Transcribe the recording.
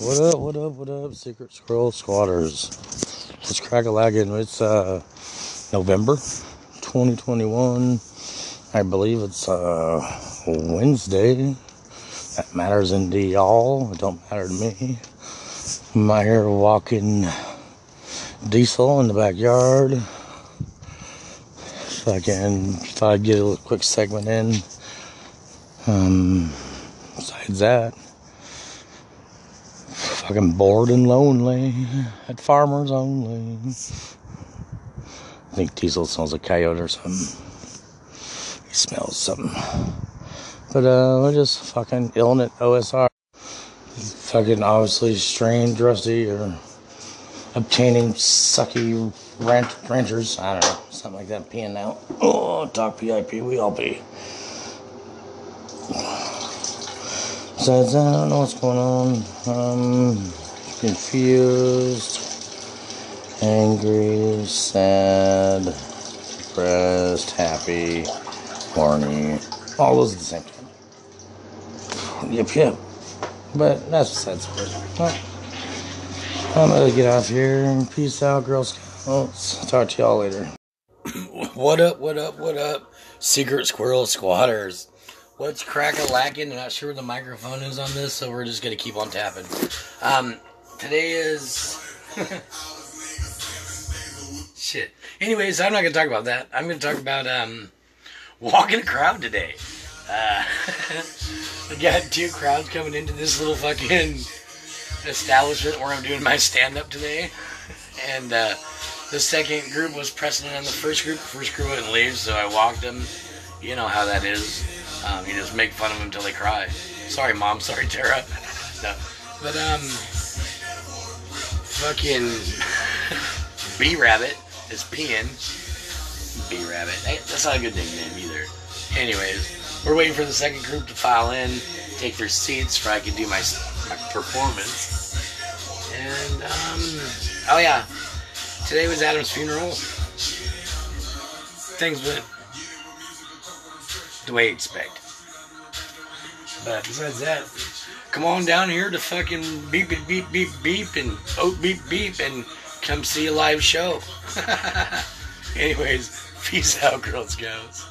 What up, what up, what up, Secret Squirrel Squatters? Let's crack a lagging. It's uh, November 2021. I believe it's uh, Wednesday. That matters into y'all. It don't matter to me. I'm walking diesel in the backyard. Fucking thought I'd get a quick segment in. Um, besides that, fucking bored and lonely at farmers only. I think Diesel smells a coyote or something. He smells something. But uh, we're just fucking illing at OSR. Fucking obviously strained, rusty, or obtaining sucky ranch, ranchers. I don't know, something like that. Peeing out. Oh, talk PIP, we all pee. That, I don't know what's going on. Um, confused, angry, sad, depressed, happy, horny. All those at the same time. Yep, yep. But that's besides the point. I'm gonna get off here. Peace out, Girl Scouts. Talk to y'all later. what up, what up, what up? Secret Squirrel Squatters. What's crack a lacking? I'm not sure where the microphone is on this, so we're just gonna keep on tapping. Um, today is shit. Anyways, I'm not gonna talk about that. I'm gonna talk about um walking a crowd today. Uh, I got two crowds coming into this little fucking establishment where I'm doing my stand up today, and uh, the second group was pressing in on the first group. The first group wouldn't leave, so I walked them. You know how that is. Um, you just make fun of them until they cry. Sorry, mom. Sorry, Tara. no, but um, fucking B Rabbit is peeing. B Rabbit. Hey, that's not a good nickname either. Anyways, we're waiting for the second group to file in, take their seats, so I can do my my performance. And um, oh yeah, today was Adam's funeral. Things went the way you expect. But besides that, come on down here to fucking beep beep beep beep beep and oh beep beep and come see a live show. Anyways, peace out, Girl Scouts.